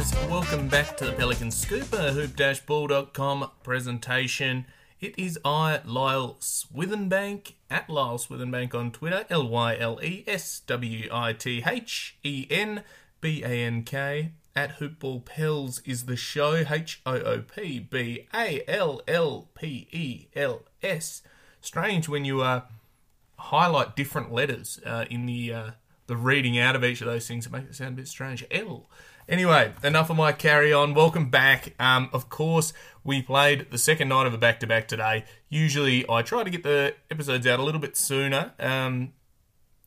Guys, welcome back to the Pelican Scoop, a hoop-ball.com presentation. It is I, Lyle Swithenbank, at Lyle Swithenbank on Twitter, L-Y-L-E-S-W-I-T-H-E-N-B-A-N-K. At Hoopball Pels is the show, H-O-O-P-B-A-L-L-P-E-L-S. Strange when you uh, highlight different letters uh, in the uh, the reading out of each of those things. It makes it sound a bit strange. L. Anyway, enough of my carry on. Welcome back. Um, of course, we played the second night of a back to back today. Usually, I try to get the episodes out a little bit sooner. Um,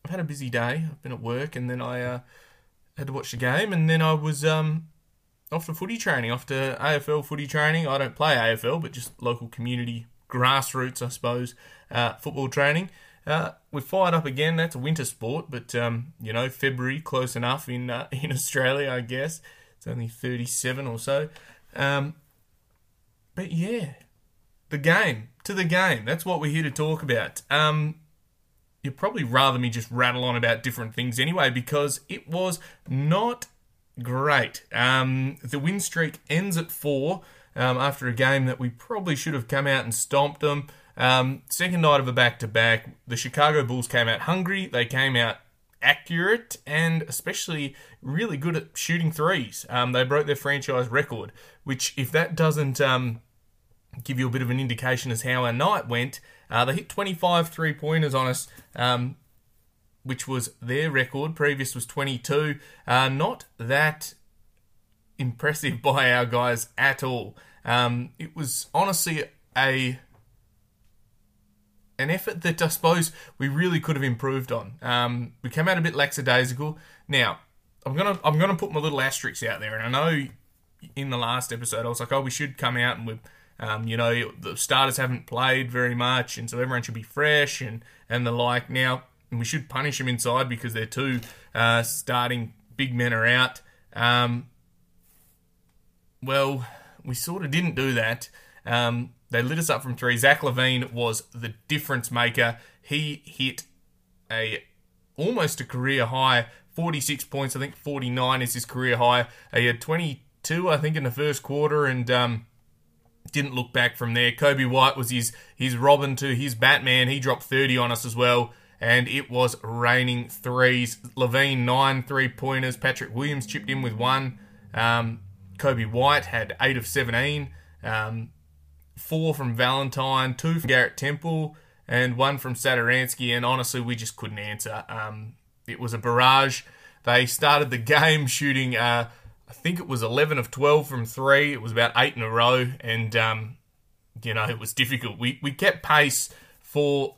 I've had a busy day. I've been at work, and then I uh, had to watch the game, and then I was um, off to footy training, off to AFL footy training. I don't play AFL, but just local community grassroots, I suppose, uh, football training. Uh, we're fired up again. That's a winter sport, but um, you know, February close enough in uh, in Australia, I guess. It's only thirty seven or so. Um, but yeah, the game to the game. That's what we're here to talk about. Um, you'd probably rather me just rattle on about different things anyway, because it was not great. Um, the win streak ends at four um, after a game that we probably should have come out and stomped them. Um, second night of a back to back, the Chicago Bulls came out hungry. They came out accurate and especially really good at shooting threes. Um, they broke their franchise record, which, if that doesn't um, give you a bit of an indication as how our night went, uh, they hit 25 three pointers on us. Um, which was their record. Previous was 22. Uh, not that impressive by our guys at all. Um, it was honestly a an effort that I suppose we really could have improved on. Um, we came out a bit lackadaisical. Now, I'm gonna I'm gonna put my little asterisks out there, and I know in the last episode I was like, oh, we should come out and we, um, you know, the starters haven't played very much, and so everyone should be fresh and and the like. Now, we should punish them inside because they're two uh, starting big men are out. Um, well, we sort of didn't do that. Um, they lit us up from three. Zach LaVine was the difference maker. He hit a almost a career high 46 points. I think 49 is his career high. He had 22, I think, in the first quarter, and um, didn't look back from there. Coby White was his his Robin to his Batman. He dropped 30 on us as well, and it was raining threes. LaVine nine three pointers. Patrick Williams chipped in with one. Um, Coby White had eight of 17. Um, four from Valentine, two from Garrett Temple, and one from Satoransky. And honestly, we just couldn't answer. Um, it was a barrage. They started the game shooting, uh, I think it was 11 of 12 from three. It was about eight in a row. And, um, you know, it was difficult. We, we kept pace for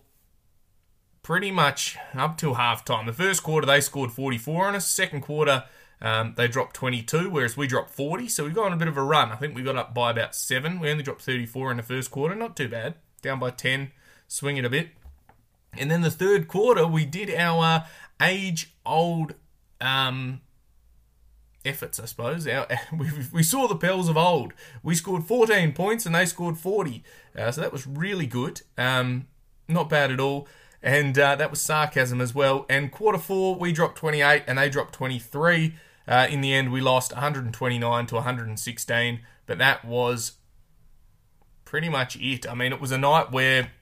pretty much up till halftime. The first quarter, they scored 44 on us. Second quarter, um, they dropped 22, whereas we dropped 40. So we got on a bit of a run. I think we got up by about seven. We only dropped 34 in the first quarter. Not too bad. Down by 10, swing it a bit. And then the third quarter, we did our age old um, efforts, I suppose. Our, we, we, saw the Pels of old. We scored 14 points and they scored 40. Uh, so that was really good. Um, not bad at all. And uh, that was sarcasm as well. And quarter four, we dropped 28 and they dropped 23. Uh, in the end, we lost 129 to 116, but that was pretty much it. I mean, it was a night where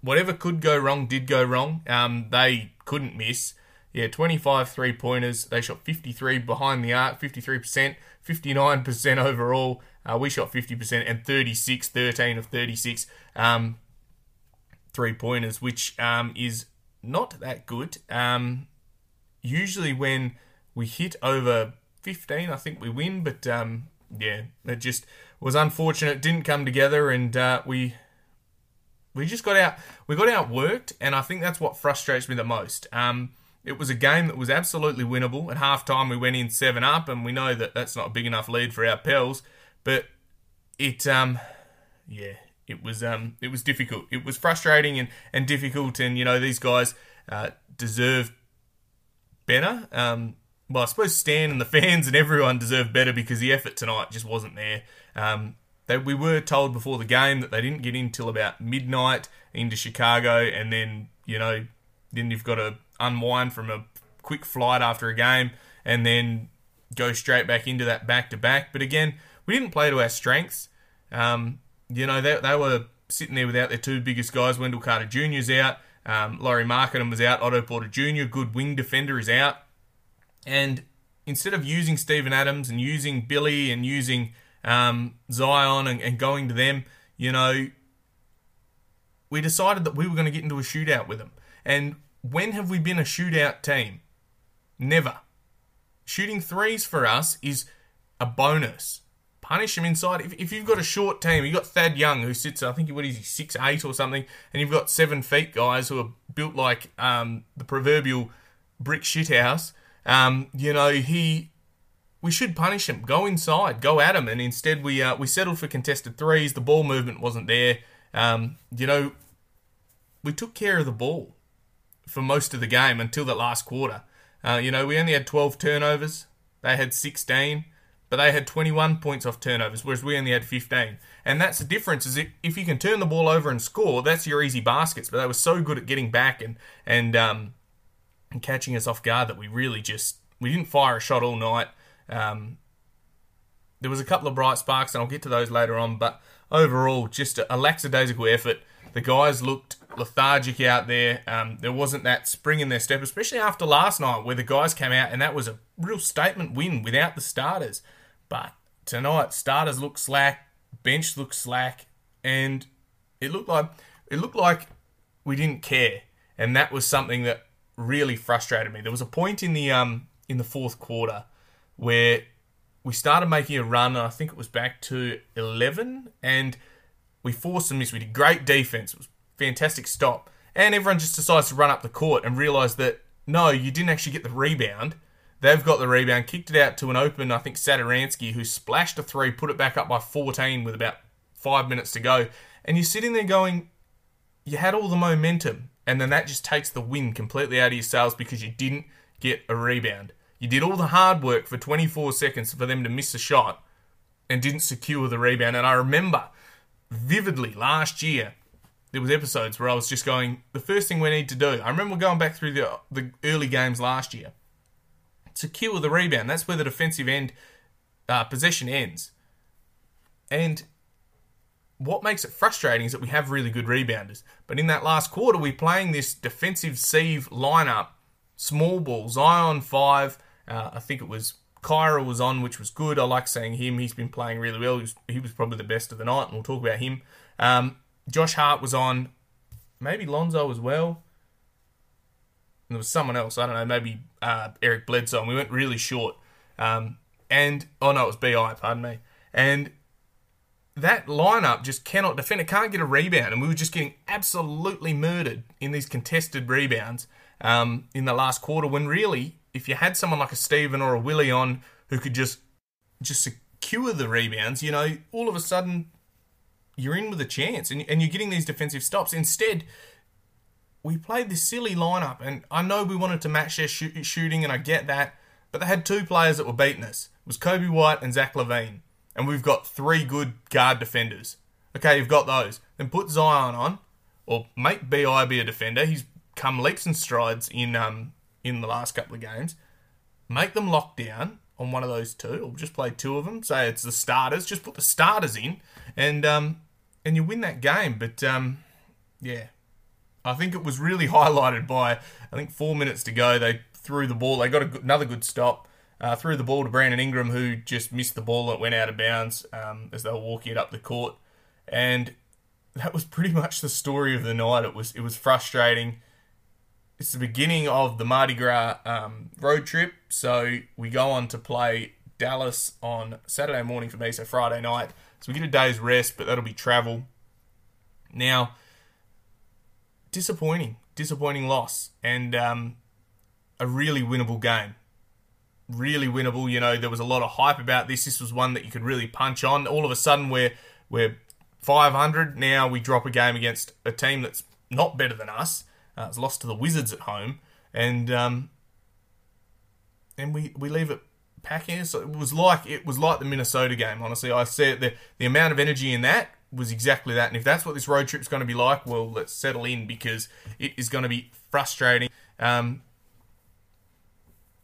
whatever could go wrong did go wrong. Um, they couldn't miss. Yeah, 25 three pointers. They shot 53 behind the arc, 53%, 59% overall. Uh, we shot 50% and 36, 13 of 36 um, three pointers, which um, is not that good. Um, usually, when we hit over 15, I think we win, but um, yeah, it just was unfortunate. Didn't come together, and uh, we we just got out. We got outworked, and I think that's what frustrates me the most. Um, it was a game that was absolutely winnable. At halftime, we went in seven up, and we know that that's not a big enough lead for our pals. But it, um, yeah, it was um, it was difficult. It was frustrating and, and difficult, and you know these guys uh, deserve better. Um, well, I suppose Stan and the fans and everyone deserve better because the effort tonight just wasn't there. Um, they, we were told before the game that they didn't get in till about midnight into Chicago, and then you know, then you've got to unwind from a quick flight after a game, and then go straight back into that back to back. But again, we didn't play to our strengths. Um, you know, they, they were sitting there without their two biggest guys. Wendell Carter Jr. is out. Um, Lauri Markkanen was out. Otto Porter Jr., good wing defender, is out. And instead of using Steven Adams and using Billy and using um, Zion and, and going to them, you know, we decided that we were going to get into a shootout with them. And when have we been a shootout team? Never. Shooting threes for us is a bonus. Punish them inside. If, if you've got a short team, you've got Thad Young who sits, I think, what is he, six eight or something, and you've got seven feet guys who are built like um, the proverbial brick shithouse. Um, you know, he we should punish him. Go inside, go at him, and instead we uh, we settled for contested threes. The ball movement wasn't there. Um, you know, we took care of the ball for most of the game until that last quarter. Uh, you know, we only had 12 turnovers. They had 16, but they had 21 points off turnovers, whereas we only had 15. And that's the difference. Is if you can turn the ball over and score, that's your easy baskets. But they were so good at getting back and and um, and catching us off guard that we really just we didn't fire a shot all night. Um, there was a couple of bright sparks, and I'll get to those later on. But overall, just a, a lackadaisical effort. The guys looked lethargic out there. Um, there wasn't that spring in their step, especially after last night, where the guys came out and that was a real statement win without the starters. But tonight, starters look slack, bench looked slack, and it looked like it looked like we didn't care, and that was something that really frustrated me. There was a point in the um in the fourth quarter where we started making a run, and I think it was back to 11, and we forced a miss. We did great defense. It was fantastic stop. And everyone just decides to run up the court and realise that, no, you didn't actually get the rebound. They've got the rebound, kicked it out to an open, I think, Satoransky, who splashed a three, put it back up by 14 with about five minutes to go. And you're sitting there going, you had all the momentum, and then that just takes the wind completely out of your sails because you didn't get a rebound. You did all the hard work for 24 seconds for them to miss a shot and didn't secure the rebound. And I remember vividly last year, there was episodes where I was just going, the first thing we need to do. I remember going back through the the early games last year. Secure the rebound. That's where the defensive end uh, possession ends. And what makes it frustrating is that we have really good rebounders. But in that last quarter, we're playing this defensive sieve lineup, small ball, Zion five, uh, I think it was Kira was on, which was good. I like seeing him. He's been playing really well. He was, he was probably the best of the night, and we'll talk about him. Um, Josh Hart was on, maybe Lonzo as well. And there was someone else. I don't know, maybe uh, Eric Bledsoe. And we went really short. Um, and oh no, it was Bi. Pardon me. And that lineup just cannot defend. It can't get a rebound, and we were just getting absolutely murdered in these contested rebounds um, in the last quarter. When really if you had someone like a Steven or a Willie on who could just just secure the rebounds, you know, all of a sudden you're in with a chance and, and you're getting these defensive stops. Instead, we played this silly lineup, and I know we wanted to match their sh- shooting, and I get that, but they had two players that were beating us. It was Coby White and Zach LaVine, and we've got three good guard defenders. Okay, you've got those. Then put Zion on, or make Bi be a defender. He's come leaps and strides in um, in the last couple of games, make them lock down, on one of those two, or just play two of them. Say it's the starters. Just put the starters in, and um, and you win that game. But um, yeah, I think it was really highlighted by I think four minutes to go. They threw the ball. They got good, another good stop. Uh, threw the ball to Brandon Ingram, who just missed the ball that went out of bounds um, as they were walking it up the court, and that was pretty much the story of the night. It was it was frustrating. It's the beginning of the Mardi Gras um, road trip, so we go on to play Dallas on Saturday morning for me, so Friday night. So we get a day's rest, but that'll be travel. Now, disappointing, disappointing loss, and um, a really winnable game. Really winnable. You know, there was a lot of hype about this. This was one that you could really punch on. All of a sudden, we're we're 500. Now we drop a game against a team that's not better than us. Uh, it's lost to the Wizards at home, and um, and we we leave it packing. So it was like it was like the Minnesota game. Honestly, I said the the amount of energy in that was exactly that. And if that's what this road trip's going to be like, well, let's settle in because it is going to be frustrating. Um,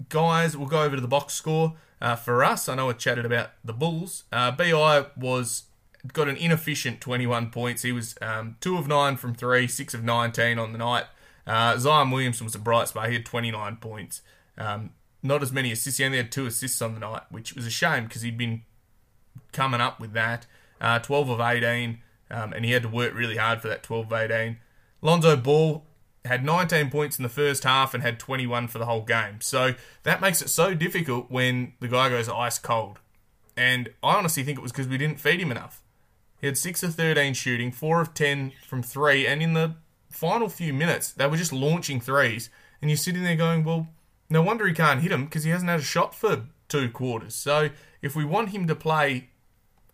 guys, we'll go over to the box score uh, for us. I know I chatted about the Bulls. Uh, Bi was got an inefficient 21 points. He was um, two of nine from three, six of 19 on the night. Uh, Zion Williamson was a bright spot. He had 29 points. Um, not as many assists. He only had two assists on the night, which was a shame because he'd been coming up with that. Uh, 12 of 18, um, and he had to work really hard for that 12 of 18. Lonzo Ball had 19 points in the first half and had 21 for the whole game. So that makes it so difficult when the guy goes ice cold. And I honestly think it was because we didn't feed him enough. He had 6 of 13 shooting, 4 of 10 from 3, and in the final few minutes, they were just launching threes. And you're sitting there going, well, no wonder he can't hit them because he hasn't had a shot for two quarters. So if we want him to play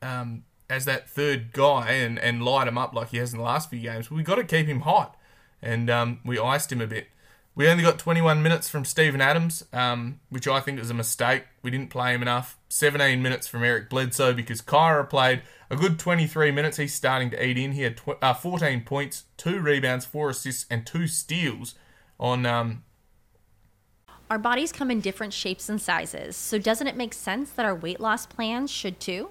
um, as that third guy and, and light him up like he has in the last few games, we've got to keep him hot. And um, we iced him a bit. We only got 21 minutes from Steven Adams, um, which I think was a mistake. We didn't play him enough. 17 minutes from Eric Bledsoe because Kira played a good 23 minutes. He's starting to eat in. He had tw- uh, 14 points, two rebounds, four assists, and two steals on. Um... Our bodies come in different shapes and sizes, so doesn't it make sense that our weight loss plans should too?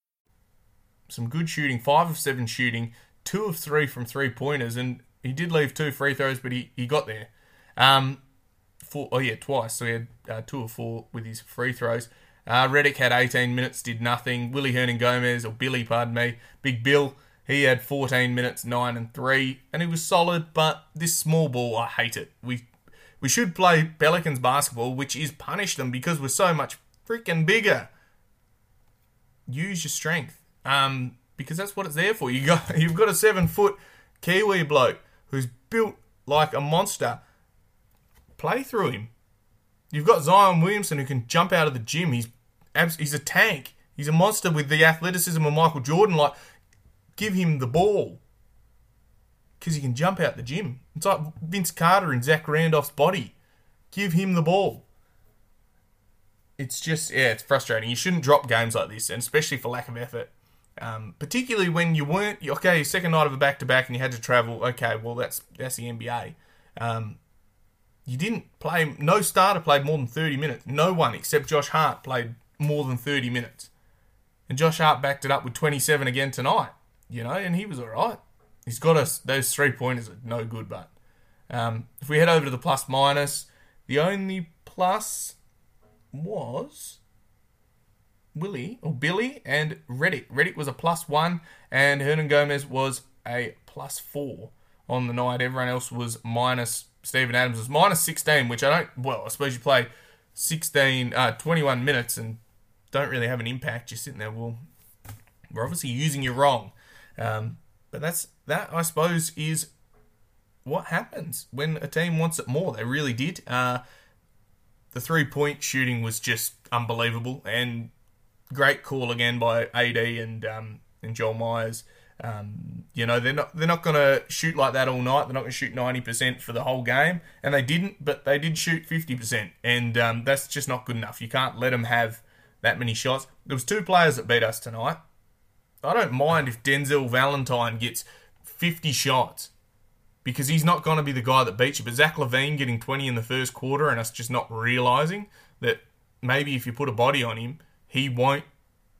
some good shooting, five of seven shooting, two of three from three pointers, and he did leave two free throws, but he, he got there. Um, four, oh yeah, twice. So he had uh, two of four with his free throws. Uh, Redick had 18 minutes, did nothing. Willy Hernangómez, or Billy, pardon me, Big Bill, he had 14 minutes, 9 and 3, and he was solid, but this small ball, I hate it. We we should play Pelicans basketball, which is punish them because we're so much freaking bigger. Use your strength um, because that's what it's there for. You got you've got a seven foot Kiwi bloke who's built like a monster. Play through him. You've got Zion Williamson who can jump out of the gym. He's he's a tank. He's a monster with the athleticism of Michael Jordan. Like, give him the ball because he can jump out the gym. It's like Vince Carter in Zach Randolph's body. Give him the ball. It's just yeah, it's frustrating. You shouldn't drop games like this, and especially for lack of effort. Um, particularly when you weren't okay, second night of a back to back and you had to travel. Okay, well that's that's the NBA. Um, you didn't play. No starter played more than thirty minutes. No one except Josh Hart played more than thirty minutes, and Josh Hart backed it up with twenty seven again tonight. You know, and he was all right. He's got us. Those three pointers are no good, but um, if we head over to the plus minus, the only plus was Willie or Billy and Redick. Redick was a plus one, and Hernangómez was a plus four on the night. Everyone else was minus. Steven Adams was minus 16, which I don't. Well, I suppose you play 16, uh, 21 minutes and don't really have an impact. You're sitting there. Well, we're obviously using you wrong. Um, but that's that. I suppose is what happens when a team wants it more. They really did. Uh, the three point shooting was just unbelievable and great call again by AD and um, and Joel Meyers. Um, you know they're not they're not going to shoot like that all night. They're not going to shoot ninety percent for the whole game, and they didn't. But they did shoot fifty percent, and um, that's just not good enough. You can't let them have that many shots. There was two players that beat us tonight. I don't mind if Denzel Valentine gets fifty shots because he's not going to be the guy that beats you. But Zach LaVine getting twenty in the first quarter, and us just not realizing that maybe if you put a body on him, he won't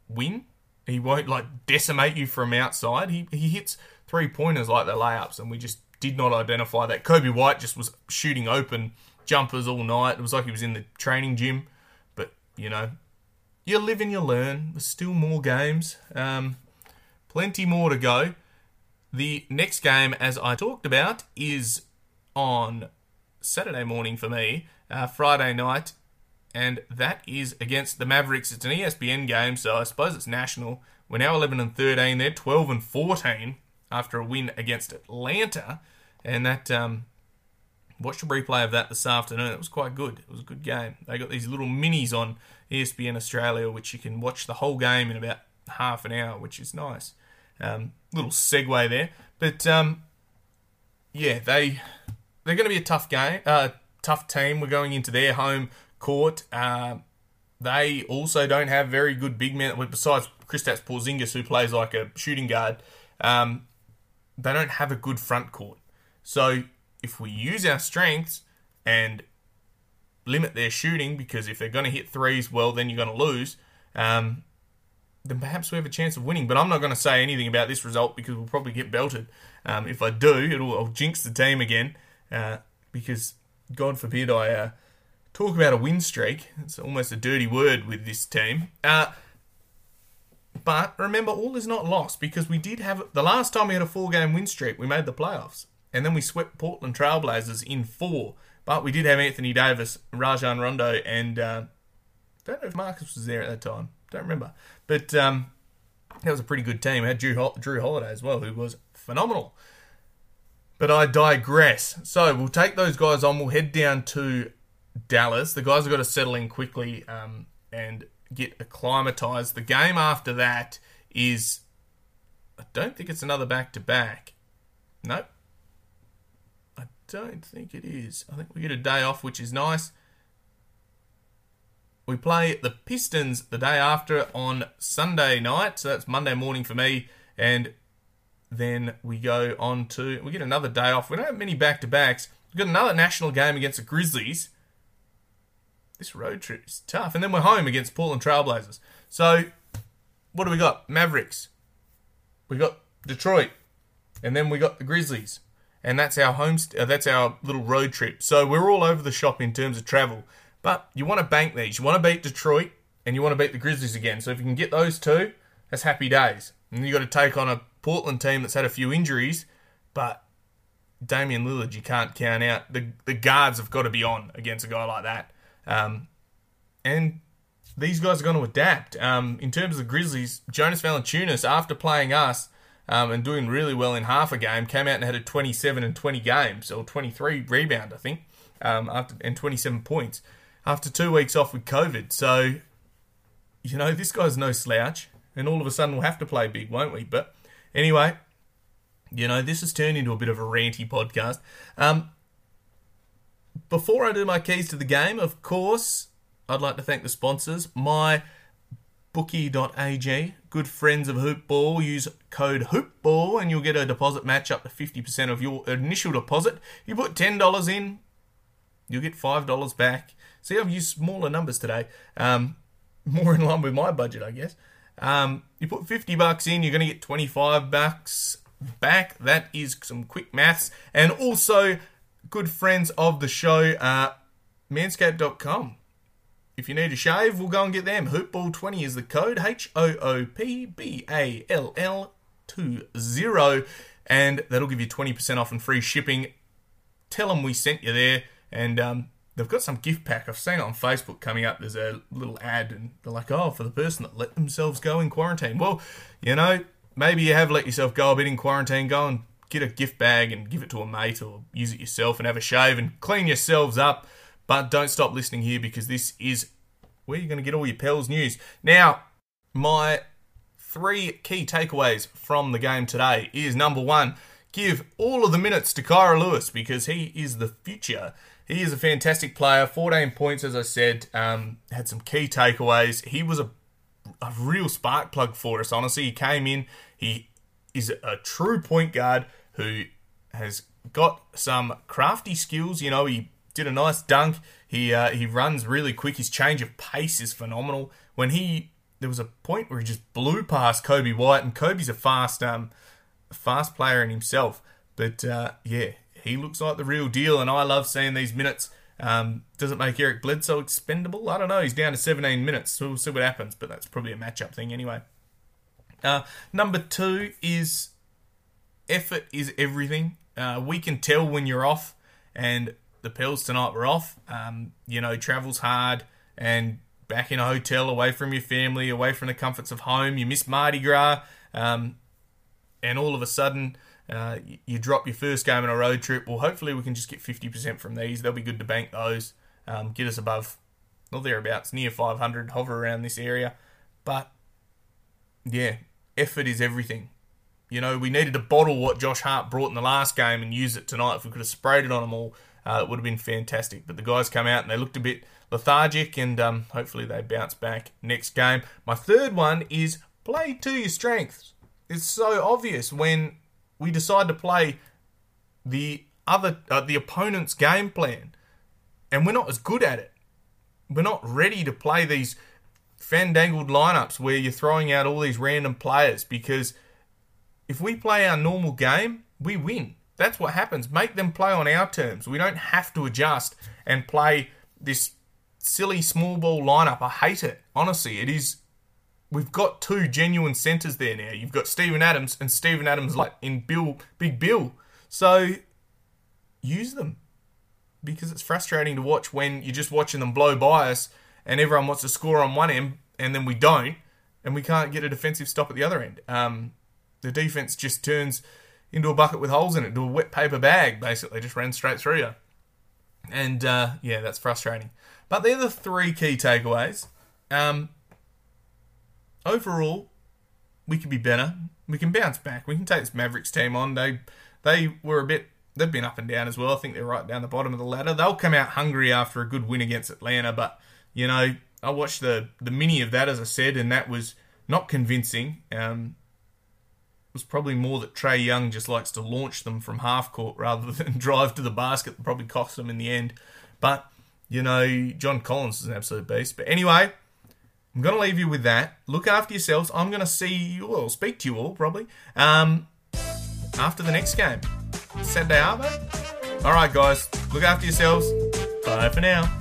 win. He won't like decimate you from outside. He he hits three pointers like the layups, and we just did not identify that. Coby White just was shooting open jumpers all night. It was like he was in the training gym. But you know, you live and you learn. There's still more games. Um, plenty more to go. The next game, as I talked about, is on Saturday morning for me. Uh, Friday night and that is against the Mavericks. It's an ESPN game, so I suppose it's national. We're now 11 and 13. They're 12 and 14 after a win against Atlanta, and that um, watched a replay of that this afternoon. It was quite good. It was a good game. They got these little minis on ESPN Australia, which you can watch the whole game in about half an hour, which is nice. Um, little segue there, but um, yeah, they they're going to be a tough game, uh, tough team. We're going into their home court. Uh, they also don't have very good big men. Besides Kristaps Porzingis, who plays like a shooting guard, um, they don't have a good front court. So if we use our strengths and limit their shooting, because if they're going to hit threes, well, then you're going to lose. Um, then perhaps we have a chance of winning. But I'm not going to say anything about this result because we'll probably get belted. Um, if I do, it'll I'll jinx the team again uh, because God forbid I uh, talk about a win streak. It's almost a dirty word with this team. Uh, but remember, all is not lost because we did have the last time we had a four game win streak, we made the playoffs. And then we swept Portland Trailblazers in four. But we did have Anthony Davis, Rajon Rondo, and uh, don't know if Marcus was there at that time. Don't remember. But um, that was a pretty good team. It had Drew, Jrue Holiday as well, who was phenomenal. But I digress. So we'll take those guys on. We'll head down to Dallas. The guys have got to settle in quickly um, and get acclimatized. The game after that is, I don't think it's another back to back. Nope. I don't think it is. I think we get a day off, which is nice. We play the Pistons the day after on Sunday night, so that's Monday morning for me, and then we go on to we get another day off. We don't have many back to backs. We've got another national game against the Grizzlies this road trip is tough. And then we're home against Portland Trailblazers. So, what do we got? Mavericks. We got Detroit. And then we got the Grizzlies. And that's our home. St- uh, that's our little road trip. So we're all over the shop in terms of travel. But you want to bank these. You want to beat Detroit, and you want to beat the Grizzlies again. So if you can get those two, that's happy days. And you got to take on a Portland team that's had a few injuries, but Damian Lillard you can't count out. The the guards have got to be on against a guy like that. Um, and these guys are going to adapt. Um, in terms of the Grizzlies, Jonas Valanciunas, after playing us um, and doing really well in half a game, came out and had a 27 and 20 games, or 23 rebound, I think, um, after and 27 points after two weeks off with COVID. So, you know, this guy's no slouch, and all of a sudden we'll have to play big, won't we? But anyway, you know, this has turned into a bit of a ranty podcast. Um, before I do my keys to the game, of course, I'd like to thank the sponsors. My bookie.ag, good friends of Hoopball. Use code Hoopball and you'll get a deposit match up to 50% of your initial deposit. You put $10 in, you'll get $5 back. See, I've used smaller numbers today. Um, more in line with my budget, I guess. Um, you put 50 bucks in, you're going to get 25 bucks back. That is some quick maths. And also, good friends of the show, uh, manscaped.com. If you need a shave, we'll go and get them. Hoopball20 is the code H O O P B A L L 20. And that'll give you 20% off and free shipping. Tell them we sent you there. And um, they've got some gift pack. I've seen it on Facebook coming up. There's a little ad, and they're like, oh, for the person that let themselves go in quarantine. Well, you know, maybe you have let yourself go a bit in quarantine. Go and get a gift bag and give it to a mate or use it yourself and have a shave and clean yourselves up. But don't stop listening here because this is where you're going to get all your Pels news. Now, my three key takeaways from the game today is number one, give all of the minutes to Kira Lewis because he is the future. He is a fantastic player. 14 points, as I said, um, had some key takeaways. He was a, a real spark plug for us, honestly. He came in, he is a true point guard who has got some crafty skills. You know, he did a nice dunk. He uh, he runs really quick. His change of pace is phenomenal. When he there was a point where he just blew past Coby White, and Coby's a fast um fast player in himself. But uh, yeah, he looks like the real deal, and I love seeing these minutes. Um, does it make Eric Bledsoe expendable? I don't know. He's down to 17 minutes, so we'll see what happens. But that's probably a matchup thing anyway. Uh, number two is effort is everything. Uh, we can tell when you're off, and the Pels tonight were off. Um, you know, travel's hard and back in a hotel, away from your family, away from the comforts of home. You miss Mardi Gras, um, and all of a sudden, uh, you, drop your first game on a road trip. Well, hopefully, we can just get 50% from these. They'll be good to bank those, um, get us above, not thereabouts, near 500, hover around this area. But yeah, effort is everything. You know, we needed to bottle what Josh Hart brought in the last game and use it tonight. If we could have sprayed it on them all, uh, it would have been fantastic. But the guys come out and they looked a bit lethargic, and um, hopefully they bounce back next game. My third one is play to your strengths. It's so obvious when we decide to play the other uh, the opponent's game plan, and we're not as good at it. We're not ready to play these fandangled lineups where you're throwing out all these random players because if we play our normal game, we win. That's what happens. Make them play on our terms. We don't have to adjust and play this silly small ball lineup. I hate it. Honestly, it is. We've got two genuine centres there now. You've got Steven Adams and Steven Adams like in Bill, Big Bill. So use them because it's frustrating to watch when you're just watching them blow by us and everyone wants to score on one end and then we don't and we can't get a defensive stop at the other end. Um, the defense just turns into a bucket with holes in it, into a wet paper bag, basically, just ran straight through you. And uh, yeah, that's frustrating. But they're the three key takeaways. Um, overall, we could be better. We can bounce back. We can take this Mavericks team on. They they were a bit. They've been up and down as well. I think they're right down the bottom of the ladder. They'll come out hungry after a good win against Atlanta. But you know, I watched the the mini of that as I said, and that was not convincing. Um, was probably more that Trae Young just likes to launch them from half court rather than drive to the basket that probably cost them in the end. But, you know, John Collins is an absolute beast. But anyway, I'm going to leave you with that. Look after yourselves. I'm going to see you all, speak to you all probably, um, after the next game. Saturday Arbor? All right, guys, look after yourselves. Bye for now.